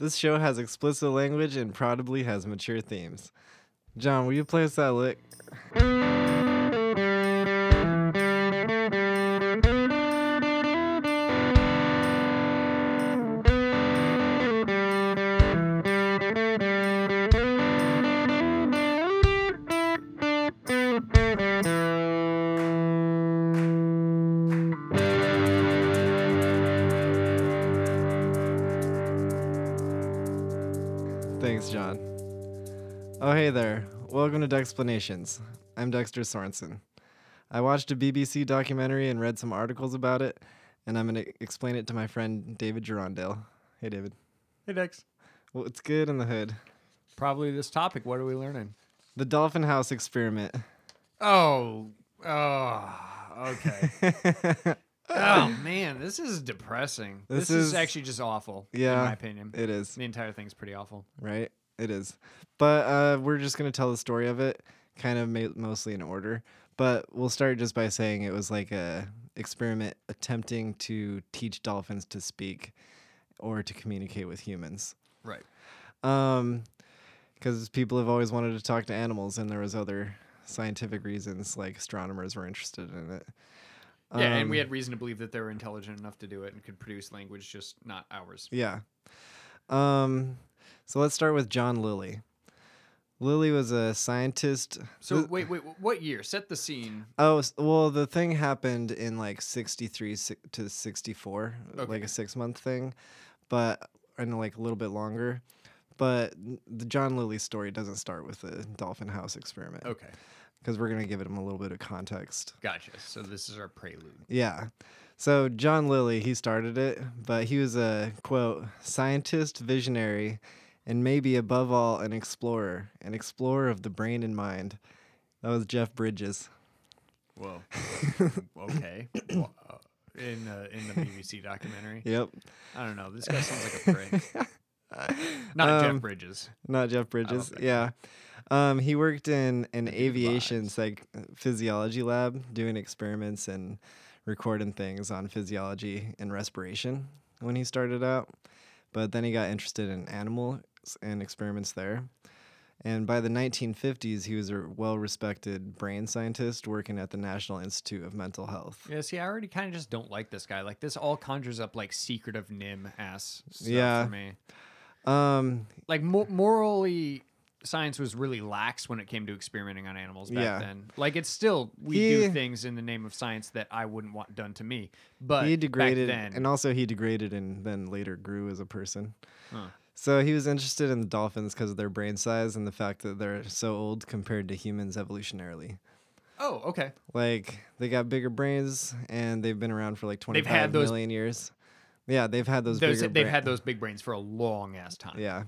This show has explicit language and probably has mature themes. John, will you play us that lick? Welcome to Dexplanations. I'm Dexter Sorensen. I watched a BBC documentary and read some articles about it, and I'm going to explain it to my friend David Gerondale. Hey, David. Hey, Dex. What's good in the hood? Probably this topic. What are we learning? The Dolphin House experiment. Oh, oh, okay. oh man, this is depressing. This This, is, is- actually just awful. Yeah, in my opinion, it is, the entire thing's pretty awful. right? It is. But uh, we're just going to tell the story of it, kind of ma- mostly in order. But we'll start just by saying it was like a experiment attempting to teach dolphins to speak or to communicate with humans. Right. Um, because people have always wanted to talk to animals, and there was other scientific reasons, like astronomers were interested in it. Yeah, and we Um, had reason to believe that they were intelligent enough to do it and could produce language, just not ours. Yeah. Um, so let's start with John Lilly. Lilly was a scientist. So wait, wait, what year? Set the scene. Oh, well, the thing happened in like 63 to 64, Okay. like a six month thing, but, and like a little bit longer. But the John Lilly story doesn't start with the Dolphin House experiment Okay, because we're going to give it him a little bit of context. gotcha. So this is our prelude. Yeah. So John Lilly, he started it, but he was a quote, scientist, visionary, and maybe above all an explorer, an explorer of the brain and mind. That was Jeff Bridges. Whoa. okay. Uh, In uh, in the BBC documentary. Yep. I don't know. This guy sounds like a prick. Not Um, Jeff Bridges. Not Jeff Bridges. Yeah. Um, he worked in an aviation psych physiology lab doing experiments and recording things on physiology and respiration when he started out. But then he got interested in animals and experiments there. And by the 1950s, he was a well respected brain scientist working at the National Institute of Mental Health. Yeah, see, I already kind of just don't like this guy. Like, this all conjures up like secretive NIMH ass stuff Yeah. for me. Um, Like, mo- morally, science was really lax when it came to experimenting on animals back Yeah. then. Like, it's still we He- do things in the name of science that I wouldn't want done to me. But he back degraded, then, and also he degraded and then later grew as a person. Huh. So he was interested in the dolphins because of their brain size and the fact that they're so old compared to humans evolutionarily. oh, okay, Like they got bigger brains and they've been around for like twenty had those- million years. Yeah, they've had those, those, they've bra- had those big brains for a long ass time. Yeah.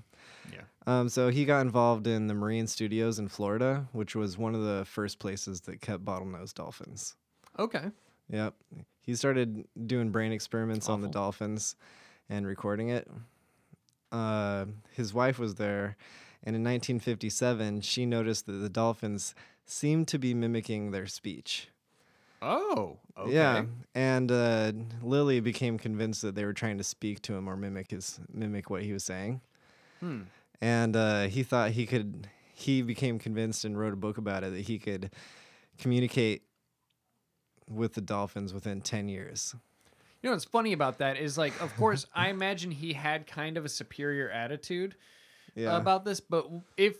Yeah. Um, so he got involved in the marine studios in Florida, which was one of the first places that kept bottlenose dolphins. Okay. Yep. He started doing brain experiments on the dolphins and recording it. Uh, his wife was there, and in 1957, she noticed that the dolphins seemed to be mimicking their speech. Oh. Okay. Yeah, and uh, Lilly became convinced that they were trying to speak to him or mimic his mimic what he was saying, Hmm. and uh, he thought he could. He became convinced and wrote a book about it that he could communicate with the dolphins within 10 years. You know what's funny about that is like, of course, I imagine he had kind of a superior attitude Yeah. about this, but if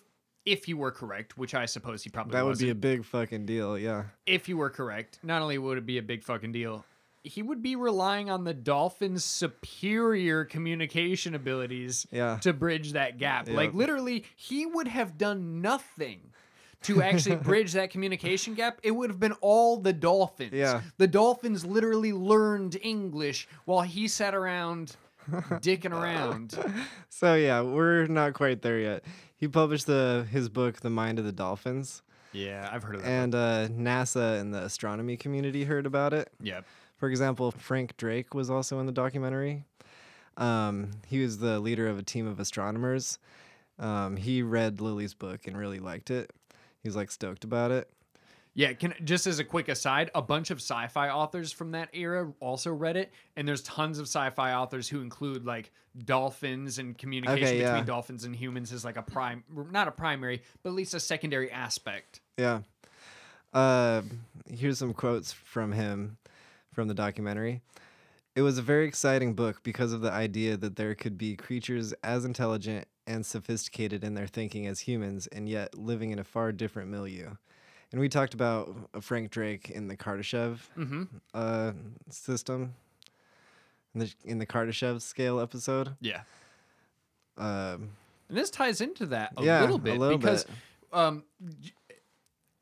if you were correct, which I suppose he probably that would wasn't, be a big fucking deal, yeah. if you were correct, not only would it be a big fucking deal, he would be relying on the dolphins' superior communication abilities Yeah. to bridge that gap. Like literally, he would have done nothing to actually bridge that communication gap. It would have been all the dolphins. Yeah. The dolphins literally learned English while he sat around dicking around. So yeah, we're not quite there yet. He published the his book, The Mind of the Dolphins, Yeah, I've heard of that. and uh, NASA and the astronomy community heard about it. Yep. For example, Frank Drake was also in the documentary. Um, he was the leader of a team of astronomers. Um, he read Lilly's book and really liked it. He was like stoked about it. Yeah, can just as a quick aside, a bunch of sci-fi authors from that era also read it, and there's tons of sci-fi authors who include like dolphins and communication Okay, between dolphins and humans is like a prime, not a primary, but at least a secondary aspect. Yeah. Uh, here's some quotes from him from the documentary. It was a very exciting book because of the idea that there could be creatures as intelligent and sophisticated in their thinking as humans and yet living in a far different milieu. And we talked about Frank Drake in the Kardashev Mm-hmm. uh, system, in the, in the Kardashev scale episode. Yeah, Um, and this ties into that a Yeah, little a bit little because, bit. um,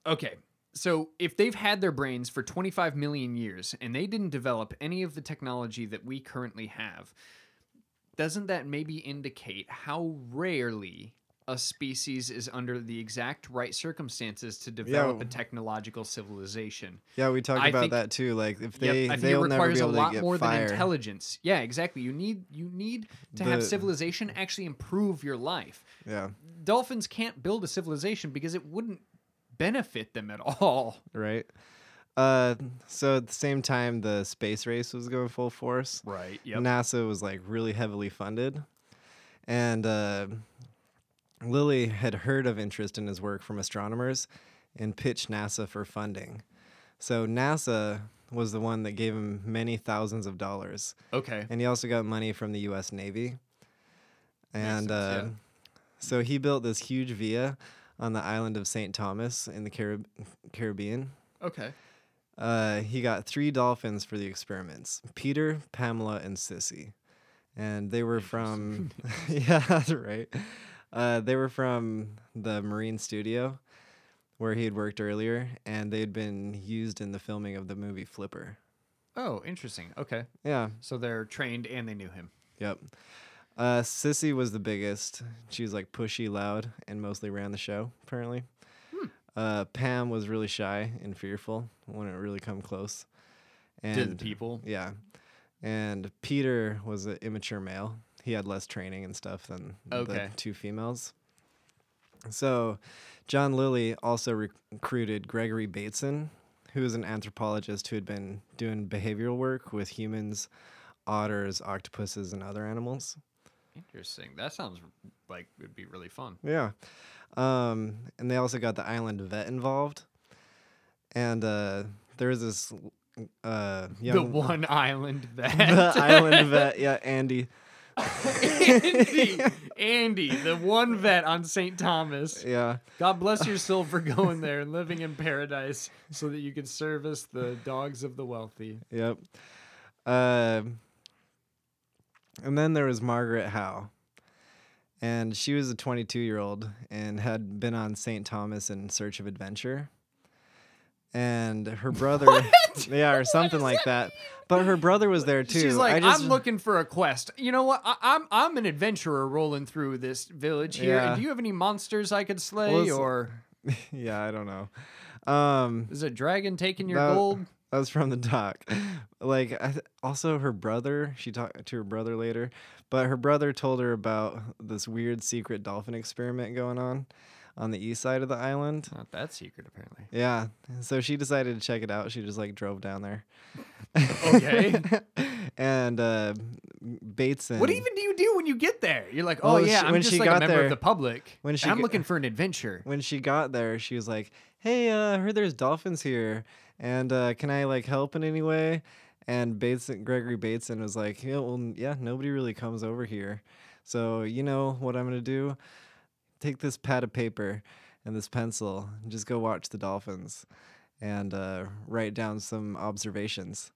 okay. So if they've had their brains for 25 million years and they didn't develop any of the technology that we currently have, doesn't that maybe indicate how rarely a species is under the exact right circumstances to develop a technological civilization? yeah, we talked I about think- that too. Like if Yep, they, I think it requires a lot more fire. than intelligence. Yeah, exactly. You need you need to have civilization actually improve your life. Yeah, Dolphins can't build a civilization because it wouldn't benefit them at all. right. Uh, so at the same time, the space race was going full force. Right. NASA was like really heavily funded, and uh, Lilly had heard of interest in his work from astronomers and pitched NASA for funding. So NASA was the one that gave him many thousands of dollars, Okay. and he also got money from the U.S. Navy. And sense, uh, yeah. so he built this huge via on the island of St. Thomas in the Carib- Caribbean. Okay. Uh, he got three dolphins for the experiments Peter, Pamela, and Sissy. And they were from, yeah, that's right. Uh, they were from the Marine Studio where he had worked earlier, and they had been used in the filming of the movie Flipper. Oh, interesting. Okay. Yeah, So they're trained and they knew him. yep. Uh, Sissy was the biggest. She was like pushy, loud, and mostly ran the show, apparently. Uh, Pam was really shy and fearful, wouldn't really come close. And to the people. Yeah. And Peter was an immature male. He had less training and stuff than Okay. the two females. So, John Lilly also rec- recruited Gregory Bateson, who is an anthropologist who had been doing behavioral work with humans, otters, octopuses, and other animals. Interesting. That sounds like it would be really fun. Yeah. Um, and they also got the island vet involved. And uh, there was this uh, young the one island vet. the island vet, yeah, Andy. Andy, Andy, the one vet on St. Thomas. Yeah. God bless your soul for going there and living in paradise so that you can service the dogs of the wealthy. Yep. Um, and then there was Margaret Howe. And she was a 22 year old and had been on St. Thomas in search of adventure. And her brother, yeah, or something like that. But her brother was there too. She's like, I just, I'm looking for a quest. You know what? I, I'm I'm an adventurer rolling through this village here. Yeah. And do you have any monsters I could slay, Well, or yeah, I don't know. Um, is a dragon taking your That- gold? That was from the doc. Like, I th- also her brother. She talked to her brother later, but her brother told her about this weird secret dolphin experiment going on on the east side of the island. Not that secret, apparently. Yeah, so she decided to check it out. She just like drove down there. Okay. and uh, Bateson. What even do you do when you get there? You're like, oh Well, yeah, she- I'm when just she like a got member there- of the public. when she I'm g- looking for an adventure. when she got there, she was like, "Hey, uh, I heard there's dolphins here, and uh, can I like help in any way?" And Bateson, Gregory Bateson was like, "Yeah, well, yeah, nobody really comes over here, so you know what I'm gonna do? Take this pad of paper and this pencil, and just go watch the dolphins, and uh, write down some observations."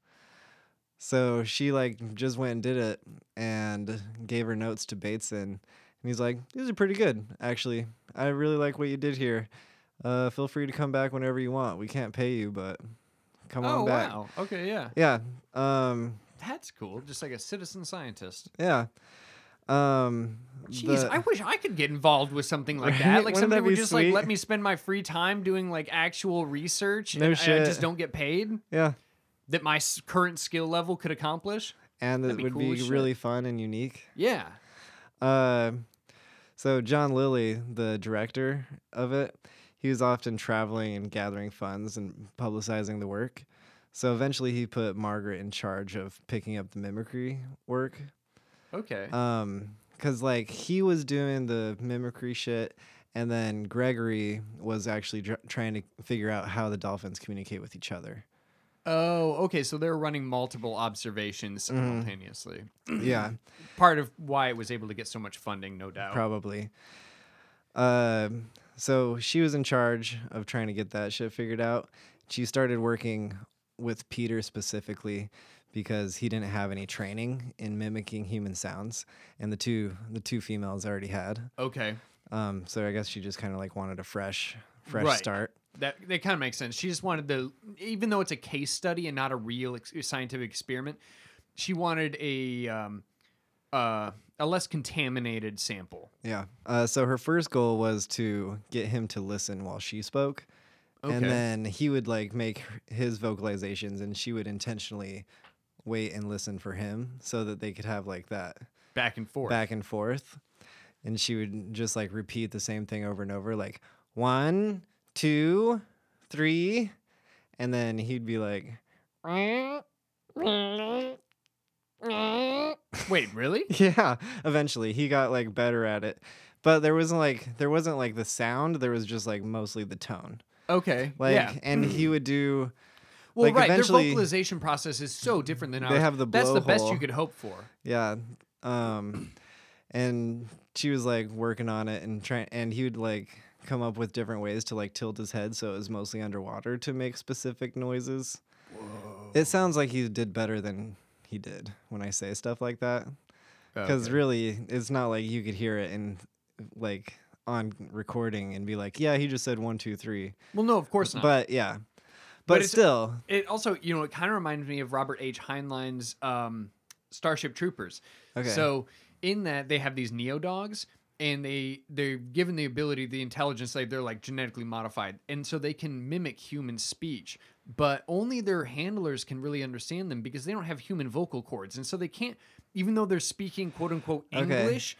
So she like just went and did it, and gave her notes to Bateson. And he's like, "These are pretty good, actually. I really like what you did here. Uh, feel free to come back whenever you want. We can't pay you, but come oh on back." wow. Okay, yeah. Yeah. Um. That's cool. Just like a citizen scientist. Yeah. Um. Jeez, the- I wish I could get involved with something like Right? that. Like Wouldn't somebody that would be just like let me spend my free time doing like actual research No and I- I shit. just don't get paid yeah. that my s- current skill level could accomplish. And it That'd be would cool be shit. really fun and unique. Yeah. Uh, so John Lilly, the director of it, he was often traveling and gathering funds and publicizing the work. So eventually he put Margaret in charge of picking up the mimicry work. Okay. Um, cause like he was doing the mimicry shit, and then Gregory was actually dr- trying to figure out how the dolphins communicate with each other. oh, okay. So they're running multiple observations Mm-hmm. simultaneously. yeah, Part of why it was able to get so much funding, no doubt. probably. Um, so she was in charge of trying to get that shit figured out. She started working with Peter specifically because he didn't have any training in mimicking human sounds, and the two the two females already had. Okay. Um, so I guess she just kind of like wanted a fresh, fresh Right. start. That that kind of makes sense. She just wanted the, even though it's a case study and not a real ex- scientific experiment, she wanted a um, uh, a less contaminated sample. Yeah. Uh, so her first goal was to get him to listen while she spoke. And then he would like make his vocalizations and she would intentionally wait and listen for him so that they could have like that Back and forth. back and forth. And she would just like repeat the same thing over and over, like one, two, three. And then he'd be like, Wait, really? Yeah, eventually he got like better at it. But there wasn't like there wasn't like the sound, there was just like mostly the tone. Okay. Like yeah. and he would do Well, like, right. Their vocalization process is so different than They ours. have the That's the best you could hope for. yeah. Um and she was like working on it and trying and he would like come up with different ways to like tilt his head so it was mostly underwater to make specific noises. Whoa. It sounds like he did better than he did when I say stuff like that. because Okay. really it's not like you could hear it and like on recording and be like yeah he just said one two three well, no, of course not. but yeah But but, still It also, you know, it kind of reminds me of Robert H. Heinlein's um, Starship Troopers. Okay. So in that they have these neo dogs, and they they're given the ability, the intelligence, like they're like genetically modified, and so they can mimic human speech. But only their handlers can really understand them because they don't have human vocal cords, and so they can't. Even though they're speaking quote unquote Okay. English,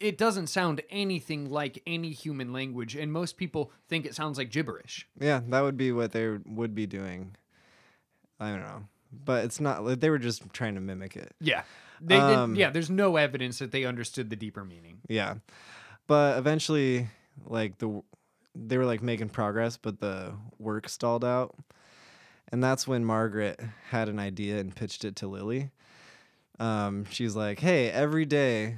it doesn't sound anything like any human language, and most people think it sounds like gibberish. yeah that would be what they would be doing i don't know but it's not like they were just trying to mimic it Yeah. They Um, did yeah, there's no evidence that they understood the deeper meaning. yeah. But eventually like the they were like making progress but the work stalled out. And that's when margaret had an idea and pitched it to lilly. Um, she's like hey every day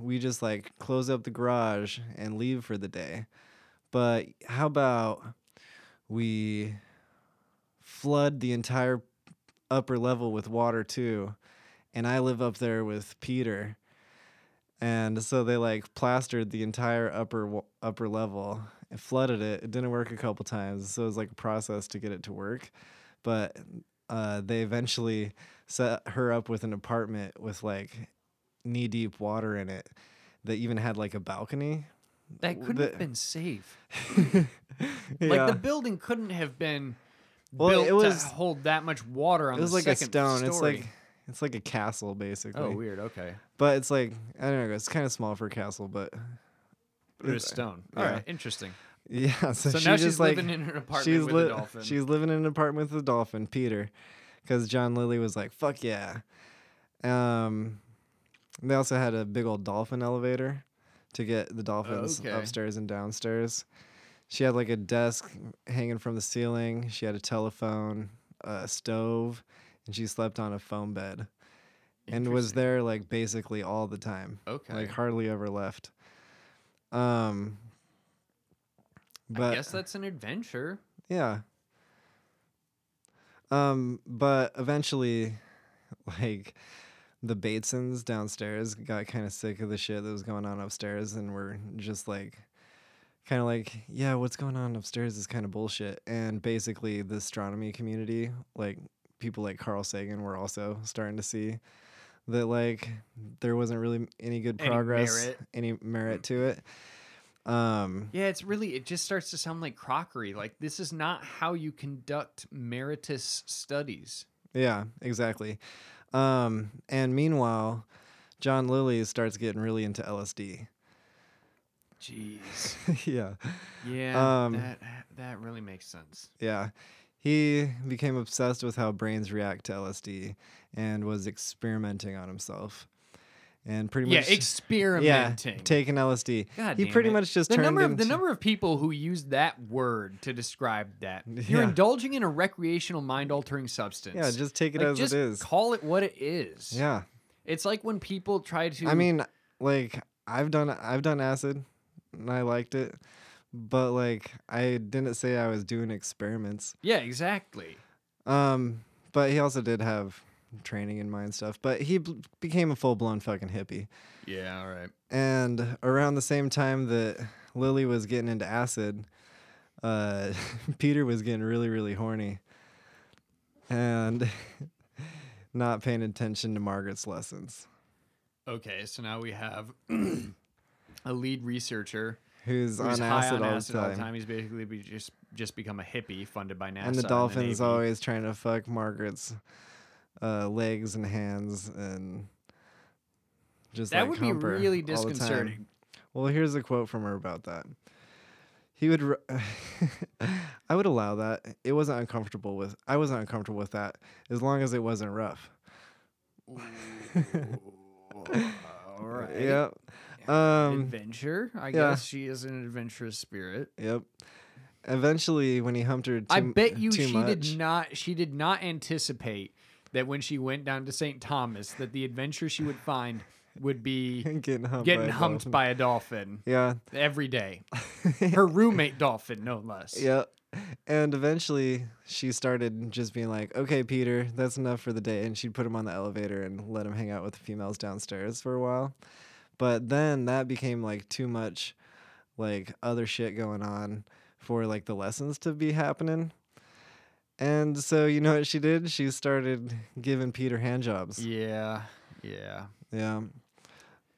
we just like close up the garage and leave for the day. But how about we flood the entire upper level with water too and i live up there with peter and so they like plastered the entire upper upper level and flooded it. It didn't work a couple times, so it was like a process to get it to work. But uh, they eventually set her up with an apartment with like knee deep water in it that even had like a balcony. That couldn't the- have been safe. yeah. Like the building couldn't have been Well, built it was- to hold that much water on it was the like a stone. It's story. like it's like a castle basically. Oh, weird. Okay. But it's like I don't know. It's kind of small for a castle, but it was stone. All yeah. right. Interesting. yeah. So, So she now just she's like living in an apartment she's with li- a dolphin. She's living in an apartment with a dolphin, Peter, because John Lilly was like, "Fuck yeah." Um, they also had a big old dolphin elevator to get the dolphins Okay. upstairs and downstairs. She had like a desk hanging from the ceiling. She had a telephone, a stove, and she slept on a foam bed, and was there like basically all the time. Okay. Like hardly ever left. Um. But I guess that's an adventure. yeah. Um, but eventually, like, the Batesons downstairs got kind of sick of the shit that was going on upstairs and were just like, kind of like, yeah, what's going on upstairs is kind of bullshit. And basically, the astronomy community, like, people like Carl Sagan, were also starting to see that, like, there wasn't really any good Any progress, merit. any merit to it. Um, Yeah, it's really it just starts to sound like crockery. Like this is not how you conduct meritus studies. Yeah, exactly. Um, and meanwhile, John Lilly starts getting really into LSD. Jeez. yeah. Yeah, Um, that that really makes sense. Yeah. He became obsessed with how brains react to LSD and was experimenting on himself. And pretty Yeah, much yeah, experimenting. Yeah, taking LSD. God he pretty it. much just the turned number of into the number of people who use that word to describe that. You're Yeah. indulging in a recreational mind altering substance. Yeah, just take it Like, as it is. Call it what it is. yeah. It's like when people try to I mean, like I've done I've done acid and I liked it. But like I didn't say I was doing experiments. Yeah, exactly. Um but he also did have training in mind stuff, but he b- became a full-blown fucking hippie. Yeah, all right. And around the same time that Lilly was getting into acid, uh, Peter was getting really, really horny and not paying attention to Margaret's lessons. Okay, so now we have a lead researcher Who's who's on acid, on all, acid all time. the time. He's basically be just just become a hippie funded by NASA. And the dolphins Navy. always trying to fuck Margaret's uh, legs and hands and just That like would be really all the time. disconcerting. Well, here's a quote from her about that. He would. r- I would allow that. It wasn't uncomfortable with. I wasn't uncomfortable with that as long as it wasn't rough. all right. Yep. Um. Adventure. I yeah. guess she is an adventurous spirit. Yep. Eventually, when he humped her, too, I bet you she much, did not. She did not anticipate that when she went down to St. Thomas, that the adventure she would find would be getting humped. getting by a humped dolphin. by a dolphin Yeah. every day. Her roommate dolphin, no less. Yep. And eventually, she started just being like, "Okay, Peter, that's enough for the day," and she'd put him on the elevator and let him hang out with the females downstairs for a while. But then that became like too much, like other shit going on for like the lessons to be happening. And so you know what she did? She started giving Peter hand jobs. Yeah. Yeah. Yeah.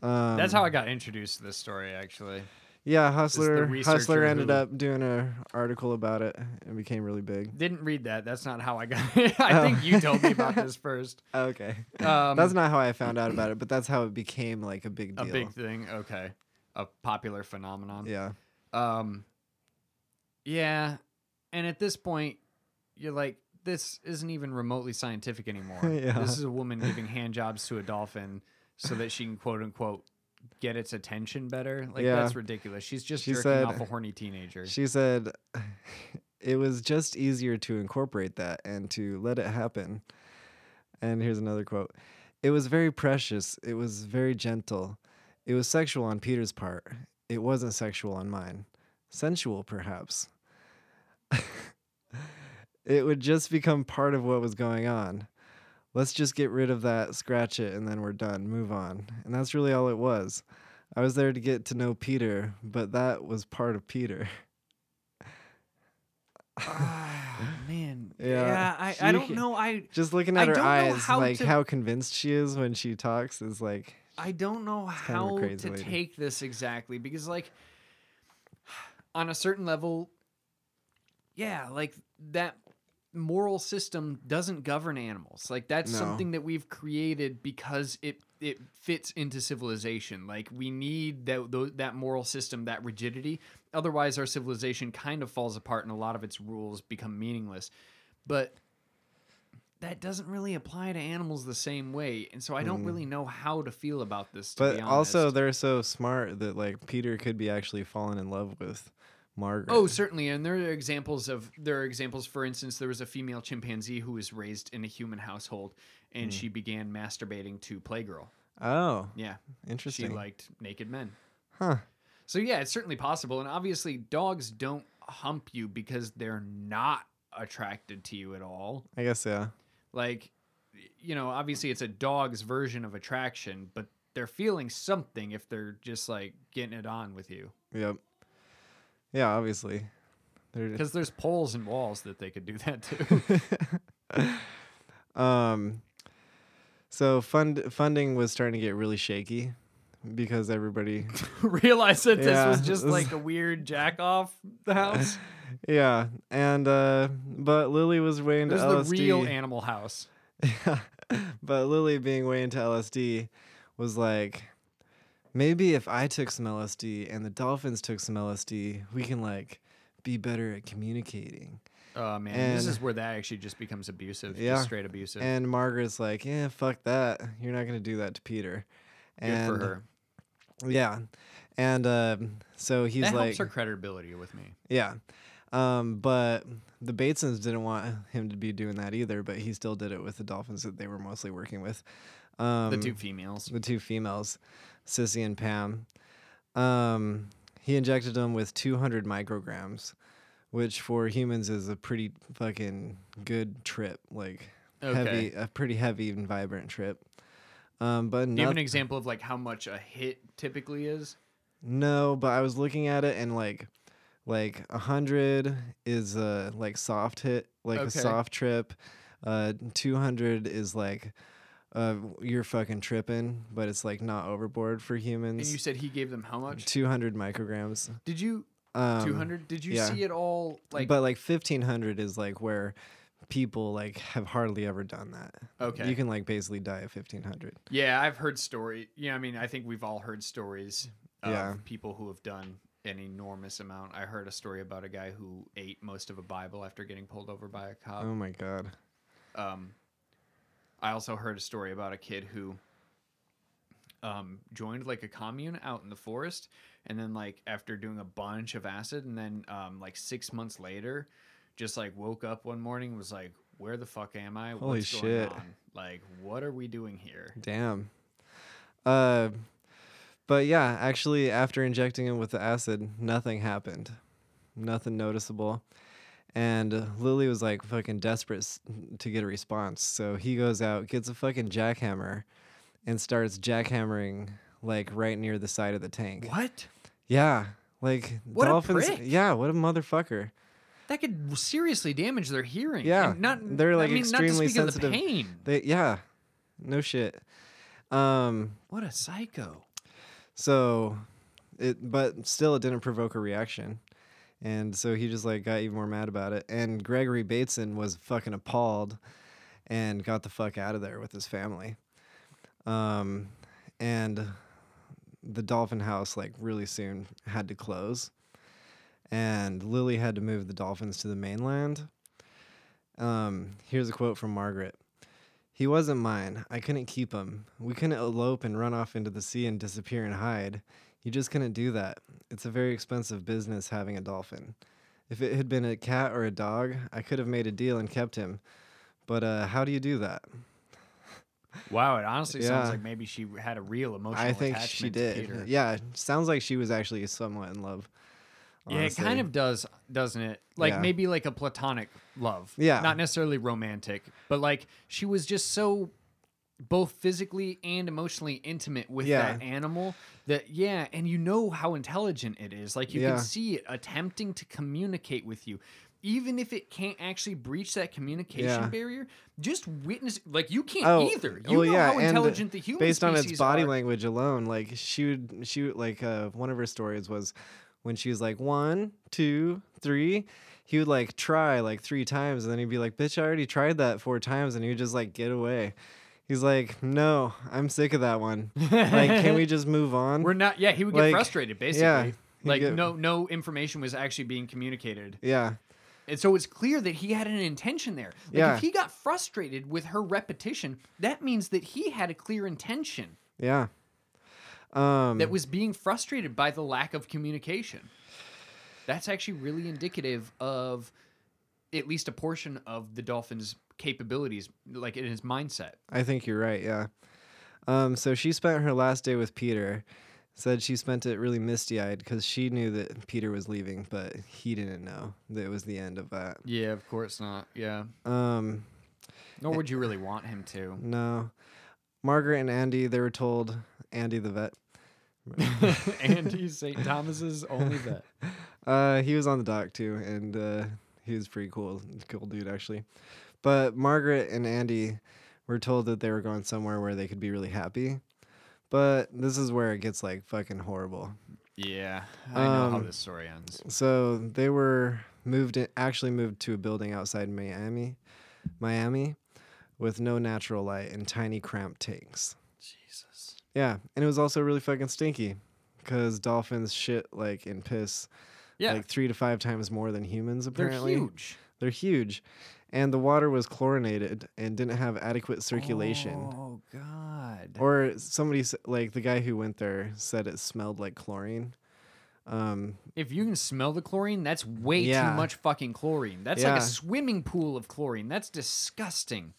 Um, That's how I got introduced to this story, actually. Yeah, Hustler. Hustler ended who- up doing an article about it and became really big. Didn't read that. That's not how I got it. I think you told me about this first. Okay. Um, that's not how I found out about it, but that's how it became like a big a big thing. Okay. A popular phenomenon. yeah. Um, yeah, and at this point, you're like, this isn't even remotely scientific anymore. Yeah. This is a woman giving hand jobs to a dolphin so that she can quote unquote get its attention better. Like Yeah. that's ridiculous. She's just She jerking said- off a horny teenager. She said it was just easier to incorporate that and to let it happen. And here's another quote. It was very precious. It was very gentle. It was sexual on Peter's part. It wasn't sexual on mine. Sensual, perhaps. it would just become part of what was going on. Let's just get rid of that, scratch it, and then we're done. Move on. And that's really all it was. I was there to get to know Peter, but that was part of Peter. Ah, man. Yeah, I, she I don't know. I Just looking I at her eyes, how like to- how convinced she is when she talks is like, I don't know how to lady. take this exactly because, like, on a certain level, yeah, like that moral system doesn't govern animals. Like that's No. something that we've created because it it fits into civilization. Like we need that that moral system, that rigidity. Otherwise, our civilization kind of falls apart, and a lot of its rules become meaningless. But that doesn't really apply to animals the same way, and so I don't really know how to feel about this. To Mm. but also they're so smart that like Peter could be actually falling in love with Margaret. Oh, certainly, and there are examples of there are examples. For instance, there was a female chimpanzee who was raised in a human household, and Hmm. she began masturbating to Playgirl. oh, Yeah, interesting. she liked naked men. huh? So yeah, it's certainly possible, and obviously, dogs don't hump you because they're not attracted to you at all. I guess yeah. Like, you know, obviously, it's a dog's version of attraction, but they're feeling something if they're just like getting it on with you. Yep. Yeah, obviously. Because there's poles and walls that they could do that too. um so fund funding was starting to get really shaky because everybody realized that this was just this- like a weird jack off the house. yeah and uh but lilly was way into This is the LSD. real Animal House. Yeah. but Lilly being way into LSD was like, maybe if I took some LSD and the dolphins took some LSD, we can like be better at communicating. Oh man, this is where that actually just becomes abusive. Yeah. Straight abusive. And Margaret's like, yeah, fuck that. You're not gonna do that to Peter. Good and for her. yeah, and um, so he's that like, helps her credibility with me. yeah. Um, but the Batesons didn't want him to be doing that either, but he still did it with the dolphins that they were mostly working with. Um, The two females. the two females, Sissy and Pam. Um, he injected them with 200 micrograms, which for humans is a pretty fucking good trip, like Okay. heavy, a pretty heavy and vibrant trip. Um, but Do you have an example of like how much a hit typically is? no, but I was looking at it and like, like a hundred is a like soft hit, like Okay. a soft trip. Uh, 200 is like, uh, you're fucking tripping, but it's like not overboard for humans. And you said he gave them how much? 200 micrograms. Did you Um, 200? Did you yeah. see it all like but like 1500 is like where people like have hardly ever done that. Okay. You can like basically die at 1500. Yeah, I've heard story. Yeah, I mean, I think we've all heard stories of Yeah. people who have done an enormous amount. I heard a story about a guy who ate most of a Bible after getting pulled over by a cop. Oh my god. Um, I also heard a story about a kid who um, joined like a commune out in the forest, and then like after doing a bunch of acid, and then um, like six months later, just like woke up one morning was like, "Where the fuck am I? Holy What's going shit. on? Like, what are we doing here?" Damn. Uh but yeah, actually after injecting him with the acid, nothing happened. Nothing noticeable. And uh, Lilly was like fucking desperate to get a response. So he goes out, gets a fucking jackhammer and starts jackhammering like right near the side of the tank. What? Yeah. Like What a dolphins. Yeah, what a motherfucker. That could seriously damage their hearing. Yeah, And not they're, I like, mean, not to extremely speak of sensitive. the pain. They yeah. No shit. Um What a psycho. So it but still it didn't provoke a reaction. And so he just like got even more mad about it. And Gregory Bateson was fucking appalled and got the fuck out of there with his family. Um and the dolphin house like really soon had to close. And Lilly had to move the dolphins to the mainland. Um here's a quote from Margaret. He wasn't mine. I couldn't keep him. We couldn't elope and run off into the sea and disappear and hide. You just couldn't do that. It's a very expensive business having a dolphin. If it had been a cat or a dog, I could have made a deal and kept him. But uh, how do you do that? Wow, it honestly sounds like maybe she had a real emotional I think she did. Yeah, sounds like she was actually somewhat in love. Yeah, it kind of does, doesn't it? Like Yeah. maybe like a platonic love. Yeah. Not necessarily romantic, but like she was just so both physically and emotionally intimate with Yeah. that animal that yeah, and you know how intelligent it is. Like you Yeah. can see it attempting to communicate with you. Even if it can't actually breach that communication Yeah. barrier, just witness like you can't Oh, either. You well, know yeah, how and intelligent the human based on its body are. language alone like she would she would like uh one of her stories was when she was like one two three he would like try like three times and then he'd be like bitch i already tried that four times and he would just like get away he's like no i'm sick of that one like can we just move on We're not. Yeah, he would get Like, frustrated. Basically, yeah, he'd like get- no no information was actually being communicated, yeah and so it's clear that he had an intention there. Like Yeah. if he got frustrated with her repetition, that means that he had a clear intention yeah um that was being frustrated by the lack of communication. That's actually really indicative of at least a portion of the dolphin's capabilities, like in his mindset. I think you're right. Yeah. Um, so she spent her last day with Peter. Said she spent it really misty eyed because she knew that Peter was leaving, but he didn't know that it was the end of that. Yeah, of course not. Yeah, Um, nor would you really want him to. no. Margaret and Andy, they were told, Andy the vet. Andy St. Thomas's only vet. Uh, he was on the dock too, and uh, he was pretty cool, cool dude actually. But Margaret and Andy were told that they were going somewhere where they could be really happy. But this is where it gets like fucking horrible. Yeah, I know how Um, this story ends. So they were moved, in, actually moved to a building outside Miami, Miami, with no natural light and tiny cramped tanks. Jesus. Yeah, and it was also really fucking stinky, because dolphins shit like in piss Yeah, like three to five times more than humans. Apparently. They're huge. They're huge, and the water was chlorinated and didn't have adequate circulation. Oh God. Or somebody like the guy who went there said it smelled like chlorine. Um, If you can smell the chlorine, that's way Yeah. too much fucking chlorine. That's like a swimming pool of chlorine. That's disgusting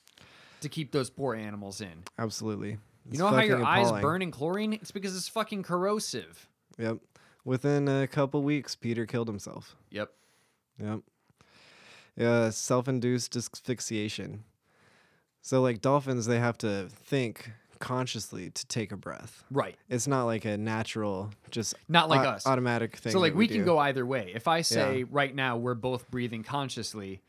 to keep those poor animals in. absolutely. You know how your fucking eyes burn in chlorine? It's because it's fucking corrosive. Yep. Within a couple weeks, Peter killed himself. Yep. Yep. Yeah, self-induced asphyxiation. So like dolphins, they have to think consciously to take a breath. Right. It's not like a natural, just Not like au- us. automatic thing. So like we, we, can do. go either way. If I say right now we're both breathing consciously,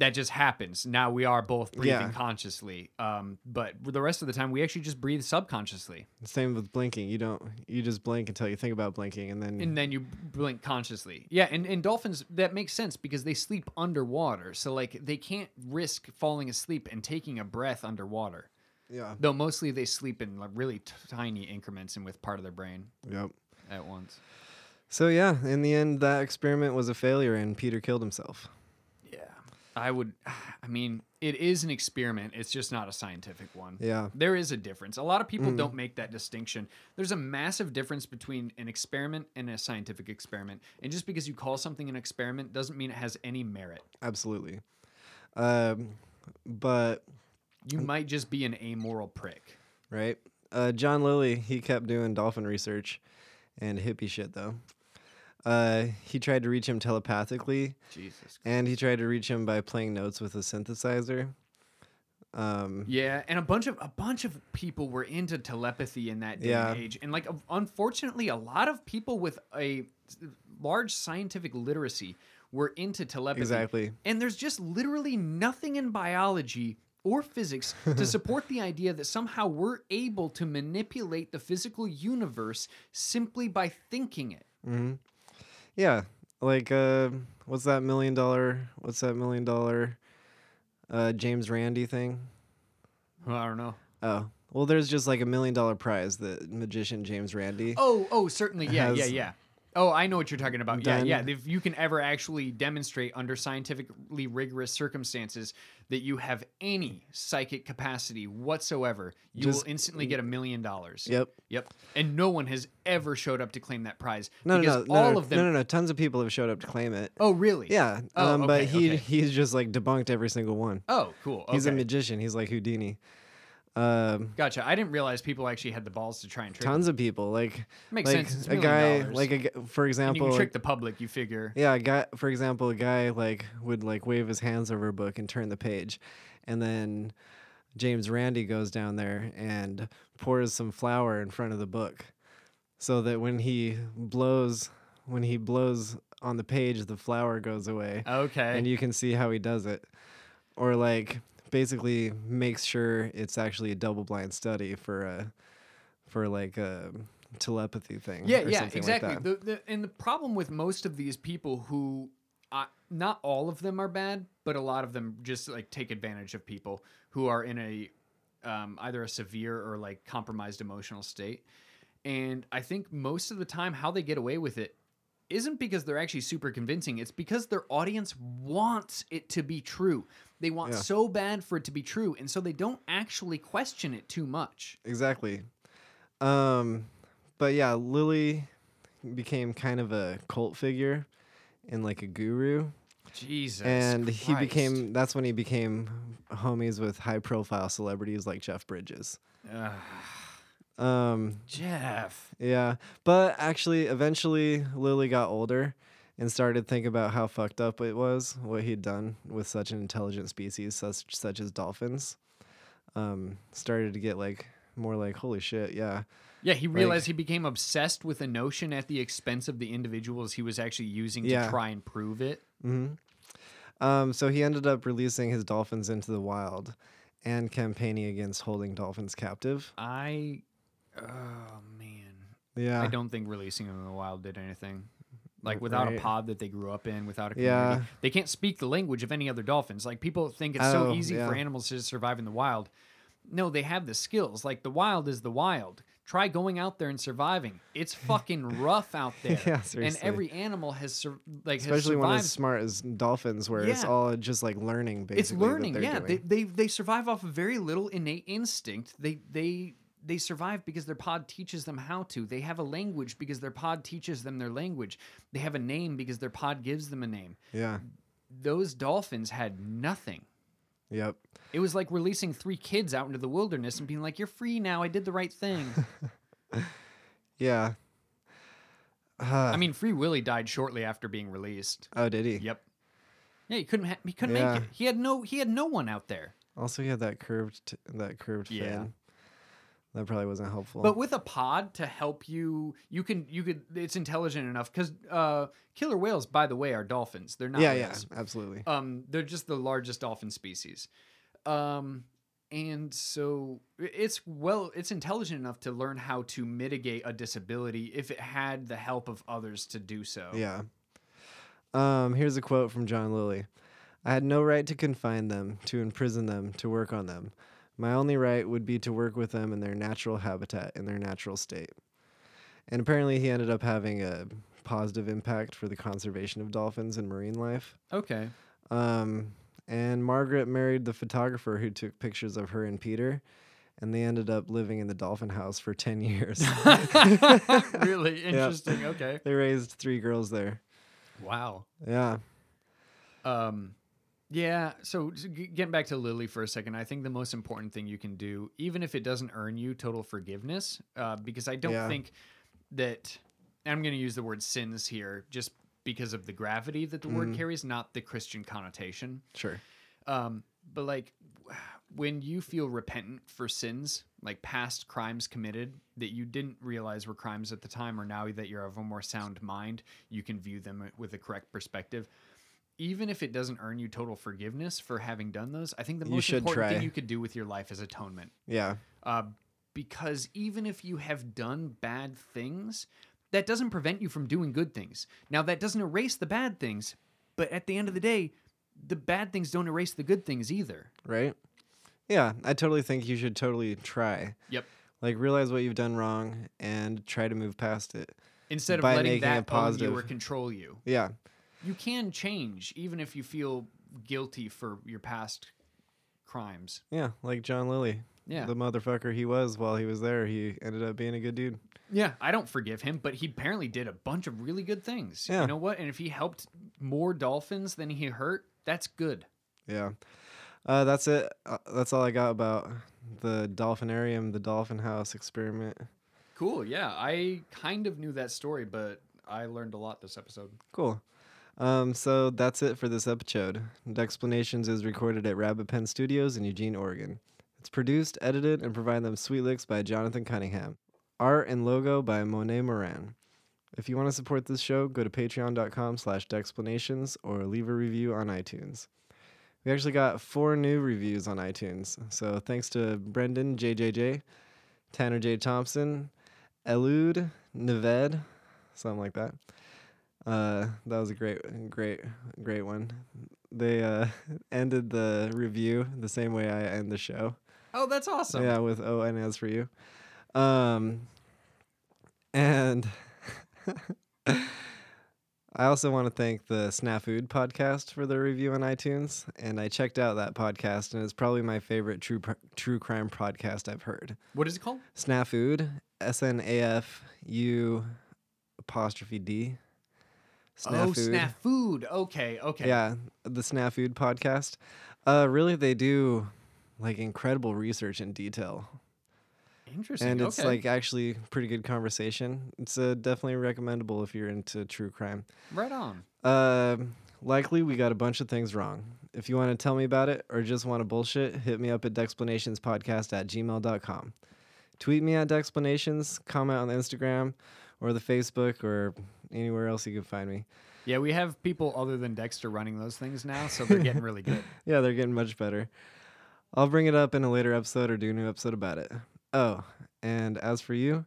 that just happens. Now we are both breathing Yeah. consciously. Um, but the rest of the time we actually just breathe subconsciously, Same with blinking. You don't. You just blink until you think about blinking, and then and then you blink consciously. Yeah, and, and dolphins that makes sense because they sleep underwater, so like they can't risk falling asleep and taking a breath underwater. yeah. Though mostly they sleep in like really t- tiny increments and with part of their brain Yep. at once. So yeah, in the end, that experiment was a failure, and Peter killed himself. I would I mean, it is an experiment. It's just not a scientific one. Yeah. There is a difference. A lot of people don't make that distinction. There's a massive difference between an experiment and a scientific experiment. And just because you call something an experiment doesn't mean it has any merit. Absolutely. Um, but You might just be an amoral prick. right, uh, John Lilly, he kept doing dolphin research and hippie shit though. Uh, he tried to reach him telepathically, Jesus. and he tried to reach him by playing notes with a synthesizer. Um, Yeah, and a bunch of a bunch of people were into telepathy in that day Yeah. and age, and like unfortunately, a lot of people with a large scientific literacy were into telepathy. Exactly. And there's just literally nothing in biology or physics to support the idea that somehow we're able to manipulate the physical universe simply by thinking it. hmm Yeah, like uh, what's that million dollar? What's that million dollar? Uh, James Randi thing. Well, I don't know. Oh, well, there's just like a million dollar prize that magician James Randi. Oh, oh, certainly. Yeah, yeah, yeah. Oh, I know what you're talking about. Yeah, yeah. If you can ever actually demonstrate under scientifically rigorous circumstances that you have any psychic capacity whatsoever, you Just- will instantly get a million dollars. Yep. Yep. And no one has ever showed up to claim that prize. No, no, because no, all no, of them. no, no, no. Tons of people have showed up to claim it. Oh, really? Yeah, Oh, um, but he okay. he's just like debunked every single one. Oh, cool. He's a magician. He's like Houdini. Um, Gotcha. I didn't realize people actually had the balls to try and trick. tons of people like Makes like sense. A guy dollars. like a for and you example can like- trick the public. You figure. Yeah, a guy for example, a guy like would like wave his hands over a book and turn the page. And then James Randi goes down there and pours some flour in front of the book. So that when he blows when he blows on the page the flour goes away Okay. and you can see how he does it. Or like basically makes sure it's actually a double blind study for a for like a telepathy thing. Yeah, or yeah, something exactly. Like that. the, the, and the problem with most of these people who, uh, not all of them are bad, but a lot of them just like take advantage of people who are in a um, either a severe or like compromised emotional state. And I think most of the time, how they get away with it isn't because they're actually super convincing. It's because their audience wants it to be true. They want Yeah. so bad for it to be true, and so they don't actually question it too much. Exactly. Um, but yeah, Lilly became kind of a cult figure and like a guru. Jesus. and he became that's when he became homies with high profile celebrities like Jeff Bridges. Um, Jeff. yeah, but actually eventually Lilly got older and started thinking about how fucked up it was what he'd done with such an intelligent species such such as dolphins. Um, started to get like more like holy shit, yeah. Yeah, he realized he became obsessed with a notion at the expense of the individuals he was actually using to try and prove it. hmm Um, so he ended up releasing his dolphins into the wild and campaigning against holding dolphins captive. I, oh man, Yeah. I don't think releasing them in the wild did anything. Like without a pod that they grew up in, without a community, Yeah. they can't speak the language of any other dolphins. Like people think it's so Oh, easy for animals to survive in the wild. No, they have the skills. Like the wild is the wild. Try going out there and surviving. It's fucking rough out there. Yeah, seriously. and every animal has sur- like Especially has one as smart as dolphins, where it's all just like learning. Basically, it's learning. Yeah, they, they they survive off of very little innate instinct. They they they survive because their pod teaches them how to. They have a language because their pod teaches them their language. They have a name because their pod gives them a name. yeah. Those dolphins had nothing. Yep. It was like releasing three kids out into the wilderness and being like, "You're free now. I did the right thing." Yeah. Uh, I mean, Free Willy died shortly after being released. oh, did he? Yep. Yeah, he couldn't. Ha- he couldn't Yeah. make it. He had no. He had no one out there. Also, he had that curved, t- that curved Yeah. fin. That probably wasn't helpful. But with a pod to help you, you can you could. It's intelligent enough because uh, killer whales, by the way, are dolphins. They're not yeah, yeah, absolutely. Um, they're just the largest dolphin species. Um, and so it's well, it's intelligent enough to learn how to mitigate a disability if it had the help of others to do so. Yeah. Um, here's a quote from John Lilly. I had no right to confine them, to imprison them, to work on them. My only right would be to work with them in their natural habitat, in their natural state. And apparently, he ended up having a positive impact for the conservation of dolphins and marine life. Okay. Um, and Margaret married the photographer who took pictures of her and Peter, and they ended up living in the dolphin house for 10 years. really interesting. Okay. they raised three girls there. Wow. Yeah. Um, yeah. So getting back to Lilly for a second, I think the most important thing you can do, even if it doesn't earn you total forgiveness, uh, because I don't Yeah. think that I'm going to use the word sins here, just because of the gravity that the Mm. word carries, not the Christian connotation. Sure. Um, but like when you feel repentant for sins, like past crimes committed that you didn't realize were crimes at the time, or now that you're of a more sound mind, you can view them with a correct perspective. Even if it doesn't earn you total forgiveness for having done those, I think the You most should important try. thing you could do with your life is atonement. Yeah. Uh, because even if you have done bad things, that doesn't prevent you from doing good things. Now, that doesn't erase the bad things, but at the end of the day, the bad things don't erase the good things either. Right? Yeah, I totally think you should totally try. Yep. Like realize what you've done wrong and try to move past it. Instead of By letting making it that own you positive. or control you, Yeah. You can change even if you feel guilty for your past crimes. Yeah, like John Lilly. Yeah. The motherfucker he was while he was there, he ended up being a good dude. Yeah, I don't forgive him, but he apparently did a bunch of really good things. Yeah. You know what? And if he helped more dolphins than he hurt, that's good. Yeah. Uh, that's it. Uh, that's all I got about the dolphinarium, the dolphin house experiment. Cool. Yeah, I kind of knew that story, but I learned a lot this episode. Cool. Um, so that's it for this episode. Dexplanations is recorded at Rabbit Pen Studios in Eugene, Oregon. It's produced, edited, and provided them sweet licks by Jonathan Cunningham. Art and logo by Monet Moran. If you want to support this show, go to patreon.com slash dexplanations or leave a review on iTunes. We actually got four new reviews on iTunes. So thanks to Brendan JJJ, Tanner J. Thompson, Elude, Neved, something like that. Uh, that was a great, great, great one. They uh, ended the review the same way I end the show. Oh, that's awesome. Yeah, with O and as for you. Um, and I also want to thank the Snafood podcast for their review on iTunes. And I checked out that podcast, and it's probably my favorite true pr- true crime podcast I've heard. What is it called? Snafood, S N A F U apostrophe D. Oh, snafood. Okay, okay. Yeah, the Snafood podcast. Uh, really, they do like incredible research and detail, Interesting. and it's okay. like actually pretty good conversation. It's uh, definitely recommendable if you're into true crime. right on. Um, likely we got a bunch of things wrong. If you want to tell me about it or just want to bullshit, hit me up at dexplanationspodcast at gmail.com. Tweet me at dexplanations, comment on the Instagram or the Facebook or anywhere else you can find me. Yeah, we have people other than Dexter running those things now, so they're getting really good. Yeah, they're getting much better. I'll bring it up in a later episode or do a new episode about it. Oh, and as for you,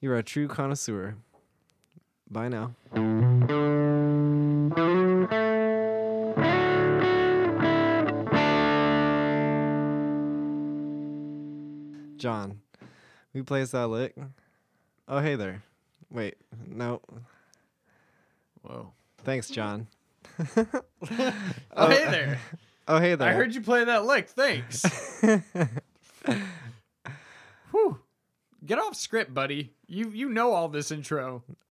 you're a true connoisseur. Bye now. John, Who plays that lick? Oh, hey there. Wait, no. Whoa. Thanks, John. Oh, hey there. Oh, hey there. I heard you play that lick. Thanks. Whew. Get off script, buddy. You you know all this intro.